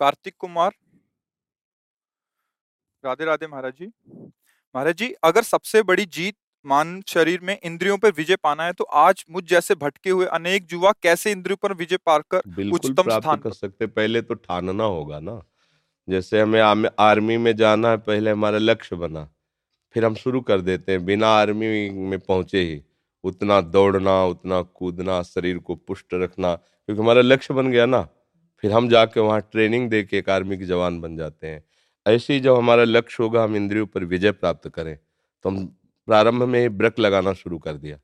कार्तिक कुमार। राधे राधे महाराज जी। महाराज जी अगर सबसे बड़ी जीत मान शरीर में इंद्रियों पर विजय पाना है तो आज मुझ जैसे भटके हुए अनेक युवा कैसे इंद्रियों पर विजय पाकर उच्चतम स्थान कर सकते पहले तो ठानना होगा ना। जैसे हमें आर्मी में जाना है पहले हमारा लक्ष्य बना। फिर हम शुरू कर देते हैं बिना आर्मी में पहुँचे ही। उतना दौड़ना उतना कूदना शरीर को पुष्ट रखना क्योंकि हमारा लक्ष्य बन गया ना। फिर हम जाके वहाँ ट्रेनिंग दे के एक आर्मी के जवान बन जाते हैं। ऐसे ही जब हमारा लक्ष्य होगा हम इंद्रियों पर विजय प्राप्त करें तो हम प्रारंभ में ही ब्रक लगाना शुरू कर दिया।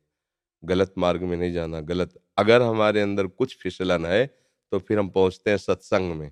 गलत मार्ग में नहीं जाना, गलत, अगर हमारे अंदर कुछ फिसलन है तो फिर हम पहुँचते हैं सत्संग में।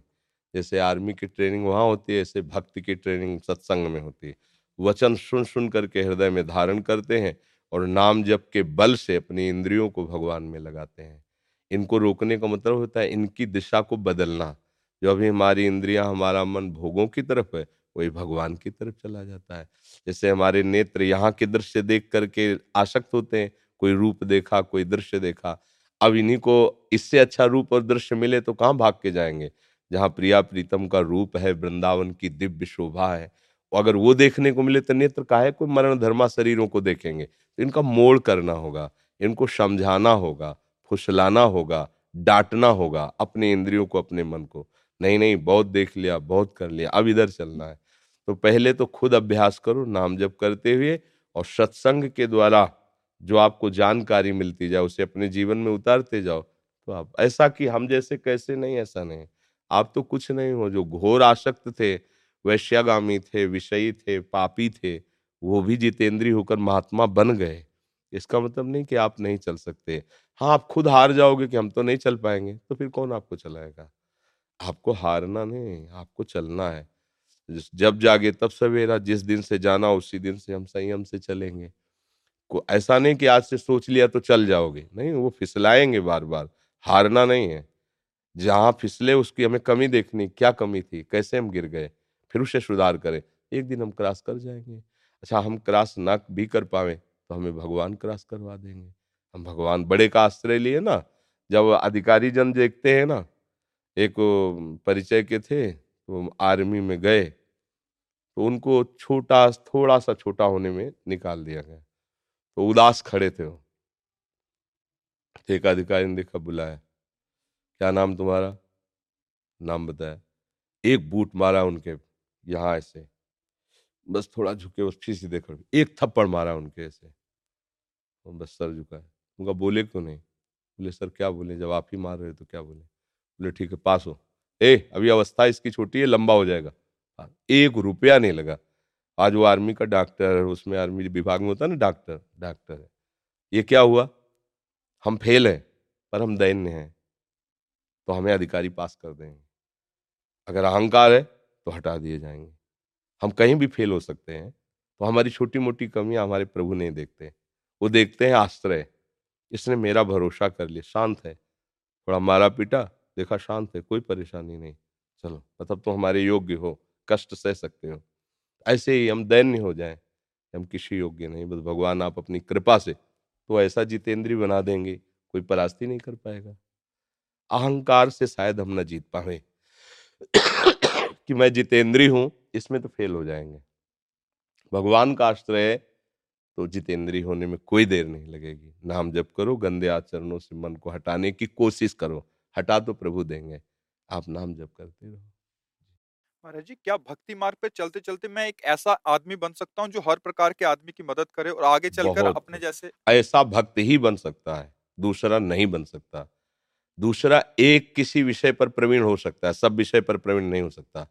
जैसे आर्मी की ट्रेनिंग वहाँ होती है, ऐसे भक्ति की ट्रेनिंग सत्संग में होती है। वचन सुन सुन करके हृदय में धारण करते हैं और नाम जप के बल से अपनी इंद्रियों को भगवान में लगाते हैं। इनको रोकने का मतलब होता है इनकी दिशा को बदलना। जो अभी हमारी इंद्रियाँ, हमारा मन भोगों की तरफ़ है, वही भगवान की तरफ़ चला जाता है। जैसे हमारे नेत्र यहाँ के दृश्य देख करके आसक्त होते हैं, कोई रूप देखा, कोई दृश्य देखा। अब इन्हीं को इससे अच्छा रूप और दृश्य मिले तो कहाँ भाग के जाएँगे? जहाँ प्रिया प्रीतम का रूप है, वृंदावन की दिव्य शोभा है अगर वो देखने को मिले तो नेत्र काहे को? मरण धर्मा शरीरों को देखेंगे। तो इनका मोड़ करना होगा, इनको समझाना होगा। फुसलाना होगा, डांटना होगा अपने इंद्रियों को, अपने मन को। नहीं नहीं, बहुत देख लिया, बहुत कर लिया, अब इधर चलना है। तो पहले तो खुद अभ्यास करो, नाम जप करते हुए और सत्संग के द्वारा जो आपको जानकारी मिलती जाए, उसे अपने जीवन में उतारते जाओ। तो आप, ऐसा कि हम जैसे कैसे नहीं, ऐसा नहीं आप तो कुछ नहीं हो, जो घोर आसक्त थे, वैश्यागामी थे, विषयी थे, पापी थे, वो भी जितेंद्रीय होकर महात्मा बन गए। इसका मतलब नहीं कि आप नहीं चल सकते। हाँ आप खुद हार जाओगे कि हम तो नहीं चल पाएँगे तो फिर कौन आपको चलाएगा? आपको हारना नहीं, आपको चलना है। जब जागे तब सवेरा, जिस दिन से जाना उसी दिन से हम संयम से चलेंगे। को, ऐसा नहीं कि आज से सोच लिया तो चल जाओगे। नहीं, वो फिसलाएँगे बार बार हारना नहीं है। जहाँ फिसले उसकी हमें कमी देखनी, क्या कमी थी? कैसे हम गिर गए? फिर उसे सुधार करें। एक दिन हम क्रॉस कर जाएँगे। अच्छा हम क्रॉस ना भी कर पावे। तो हमें भगवान क्रॉस करवा देंगे। हम भगवान बड़े का आश्रय लिए ना, जब अधिकारी जन देखते हैं ना, एक परिचय के थे तो आर्मी में गए तो उनको छोटा थोड़ा सा छोटा होने में निकाल दिया गया। तो उदास खड़े थे वो। एक अधिकारी ने देखा, बुलाया। क्या नाम तुम्हारा? नाम बताया। एक बूट मारा उनके यहाँ ऐसे। बस थोड़ा झुके बस फिर सीधे खड़े एक थप्पड़ मारा उनके ऐसे। और बस सर झुका। है उनका बोले क्यों नहीं? बोले सर क्या बोले? जब आप ही मार रहे तो क्या बोले? बोले ठीक है पास हो। ए अभी अवस्था इसकी छोटी है लंबा हो जाएगा। हाँ, एक रुपया नहीं लगा। आज वो आर्मी का डॉक्टर है उसमें आर्मी विभाग में होता है ना डॉक्टर डॉक्टर है। ये क्या हुआ? हम फेल हैं पर हम दैन्य हैं। तो हमें अधिकारी पास कर देंगे। अगर अहंकार है तो हटा दिए जाएँगे। हम कहीं भी फेल हो सकते हैं तो हमारी छोटी मोटी कमियाँ हमारे प्रभु नहीं देखते। वो देखते हैं आश्रय। इसने मेरा भरोसा कर लिया। शांत है। थोड़ा मारा पीटा, देखा शांत है, कोई परेशानी नहीं। चलो मतलब तुम हमारे योग्य हो, कष्ट सह सकते हो। ऐसे ही हम दैन्य हो जाएँ। हम किसी योग्य नहीं, बस भगवान आप अपनी कृपा से तो ऐसा जितेंद्री बना देंगे, कोई परास्ती नहीं कर पाएगा। अहंकार से शायद हम न जीत पाए कि मैं जितेंद्री हूँ इसमें तो फेल हो जाएँगे। भगवान का आश्रय तो जितेंद्री होने में कोई देर नहीं लगेगी। नाम जप करो गंदे आचरणों से मन को हटाने की कोशिश करो। हटा तो प्रभु देंगे। आप नाम जप करते रहो। महाराज जी क्या भक्ति मार्ग पे चलते चलते मैं एक ऐसा आदमी बन सकता हूँ जो हर प्रकार के आदमी की मदद करे और आगे चलकर अपने जैसे ऐसा भक्त ही बन सकता है। दूसरा नहीं बन सकता। दूसरा एक किसी विषय पर प्रवीण हो सकता है सब विषय पर प्रवीण नहीं हो सकता।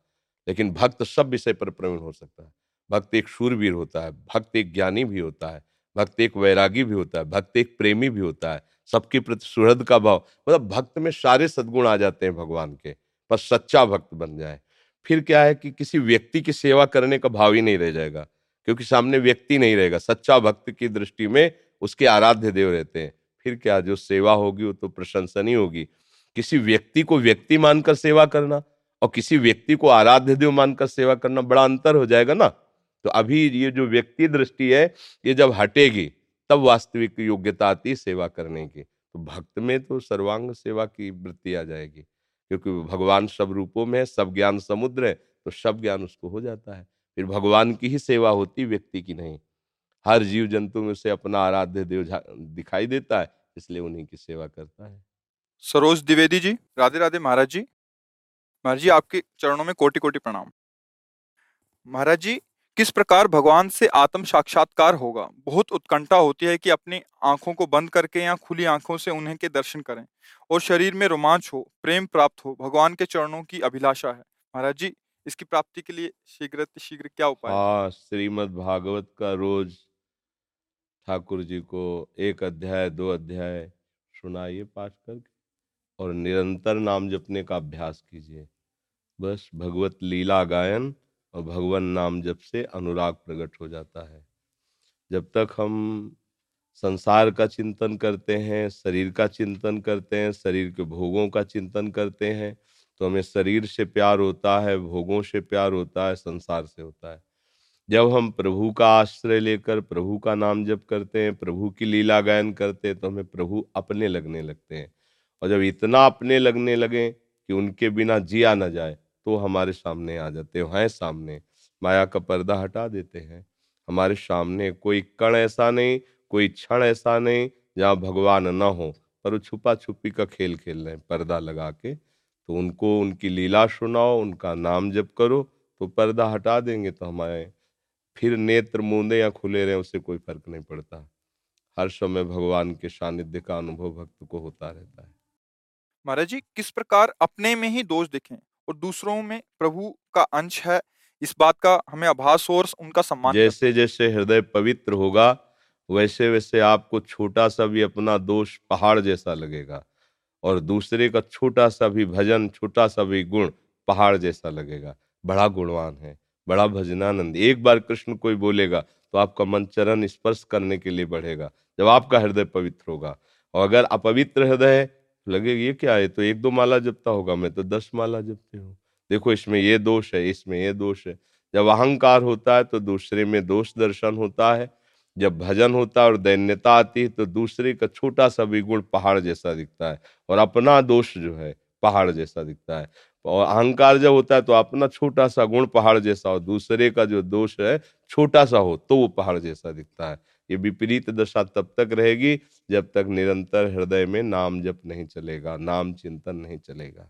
लेकिन भक्त सब विषय पर प्रवीण हो सकता है। भक्त एक शूरवीर होता है, भक्त एक ज्ञानी भी होता है, भक्त एक वैरागी भी होता है, भक्त एक प्रेमी भी होता है, सबके प्रति सुहृद का भाव। मतलब भक्त में सारे सद्गुण आ जाते हैं भगवान के, पर सच्चा भक्त बन जाए। फिर क्या है कि किसी व्यक्ति की सेवा करने का भाव ही नहीं रह जाएगा, क्योंकि सामने व्यक्ति नहीं रहेगा। सच्चा भक्त की दृष्टि में उसके आराध्य देव रहते हैं। फिर क्या, जो सेवा होगी वो तो प्रशंसनीय होगी। किसी व्यक्ति को व्यक्ति मानकर सेवा करना और किसी व्यक्ति को आराध्य देव मानकर सेवा करना बड़ा अंतर हो जाएगा ना? तो अभी ये जो व्यक्ति दृष्टि है, ये जब हटेगी, तब वास्तविक योग्यता आती सेवा करने की। तो भक्त में तो सर्वांग सेवा की वृत्ति आ जाएगी, क्योंकि भगवान सब रूपों में है, सब ज्ञान समुद्र है तो सब ज्ञान उसको हो जाता है। फिर भगवान की ही सेवा होती व्यक्ति की नहीं। हर जीव जंतु में उसे अपना आराध्य देव दिखाई देता है, इसलिए उन्हीं की सेवा करता है। सरोज द्विवेदी जी, राधे राधे महाराज जी। महाराज जी, आपके चरणों में कोटि कोटि प्रणाम। महाराज जी, किस प्रकार भगवान से आत्म साक्षात्कार होगा? बहुत उत्कंठा होती है कि अपनी आँखों को बंद करके या खुली आँखों से उन्हें के दर्शन करें और शरीर में रोमांच हो, प्रेम प्राप्त हो, भगवान के चरणों की अभिलाषा है। महाराज जी, इसकी प्राप्ति के लिए शीघ्र शीघ्र क्या उपाय? श्रीमद भागवत का रोज ठाकुर जी को एक अध्याय, दो अध्याय सुनाइए पाठ करके और निरंतर नाम जपने का अभ्यास कीजिए। बस भगवत लीला गायन और भगवान नाम जप से अनुराग प्रकट हो जाता है। जब तक हम संसार का चिंतन करते हैं, शरीर का चिंतन करते हैं, शरीर के भोगों का चिंतन करते हैं तो हमें शरीर से प्यार होता है, भोगों से प्यार होता है, संसार से होता है। जब हम प्रभु का आश्रय लेकर प्रभु का नाम जप करते हैं, प्रभु की लीला गायन करते हैं तो हमें प्रभु अपने लगने लगते हैं। और जब इतना अपने लगने लगे कि उनके बिना जिया ना जाए तो हमारे सामने आ जाते हैं सामने। माया का पर्दा हटा देते हैं। हमारे सामने कोई कण ऐसा नहीं, कोई क्षण ऐसा नहीं, जहाँ भगवान न हो, पर वो छुपा छुपी का खेल खेल रहे हैं पर्दा लगा के। तो उनको उनकी लीला सुनाओ, उनका नाम जप करो तो पर्दा हटा देंगे तो हमारे फिर नेत्र मूंदे या खुले रहे, उससे कोई फ़र्क नहीं पड़ता। हर समय भगवान के सानिध्य का अनुभव भक्त को होता रहता है। महाराज जी, किस प्रकार अपने में ही दोष दिखें? और दूसरों में प्रभु का अंश है, इस बात का हमें आभास और उनका सम्मान जैसे जैसे हृदय पवित्र होगा, वैसे वैसे आपको छोटा सा भी अपना दोष पहाड़ जैसा लगेगा और दूसरे का छोटा सा भी भजन, छोटा सा भी गुण पहाड़ जैसा लगेगा। बड़ा गुणवान है, बड़ा भजनानंद। एक बार कृष्ण कोई बोलेगा तो आपका मन चरण स्पर्श करने के लिए बढ़ेगा, जब आपका हृदय पवित्र होगा। और अगर अपवित्र हृदय है लगे ये क्या है? तो एक दो माला जपता होगा मैं तो दस माला जपते हूँ। देखो, इसमें ये दोष है, इसमें ये दोष है। जब अहंकार होता है तो दूसरे में दोष दर्शन होता है। जब भजन होता है और दैन्यता आती है तो दूसरे का छोटा सा भी गुण पहाड़ जैसा दिखता है और अपना दोष जो है, पहाड़ जैसा दिखता है। और अहंकार जब होता है तो अपना छोटा सा गुण पहाड़ जैसा हो दूसरे का जो दोष है, छोटा सा हो तो वो पहाड़ जैसा दिखता है। ये विपरीत दशा तब तक रहेगी जब तक निरंतर हृदय में नाम जप नहीं चलेगा, नाम चिंतन नहीं चलेगा।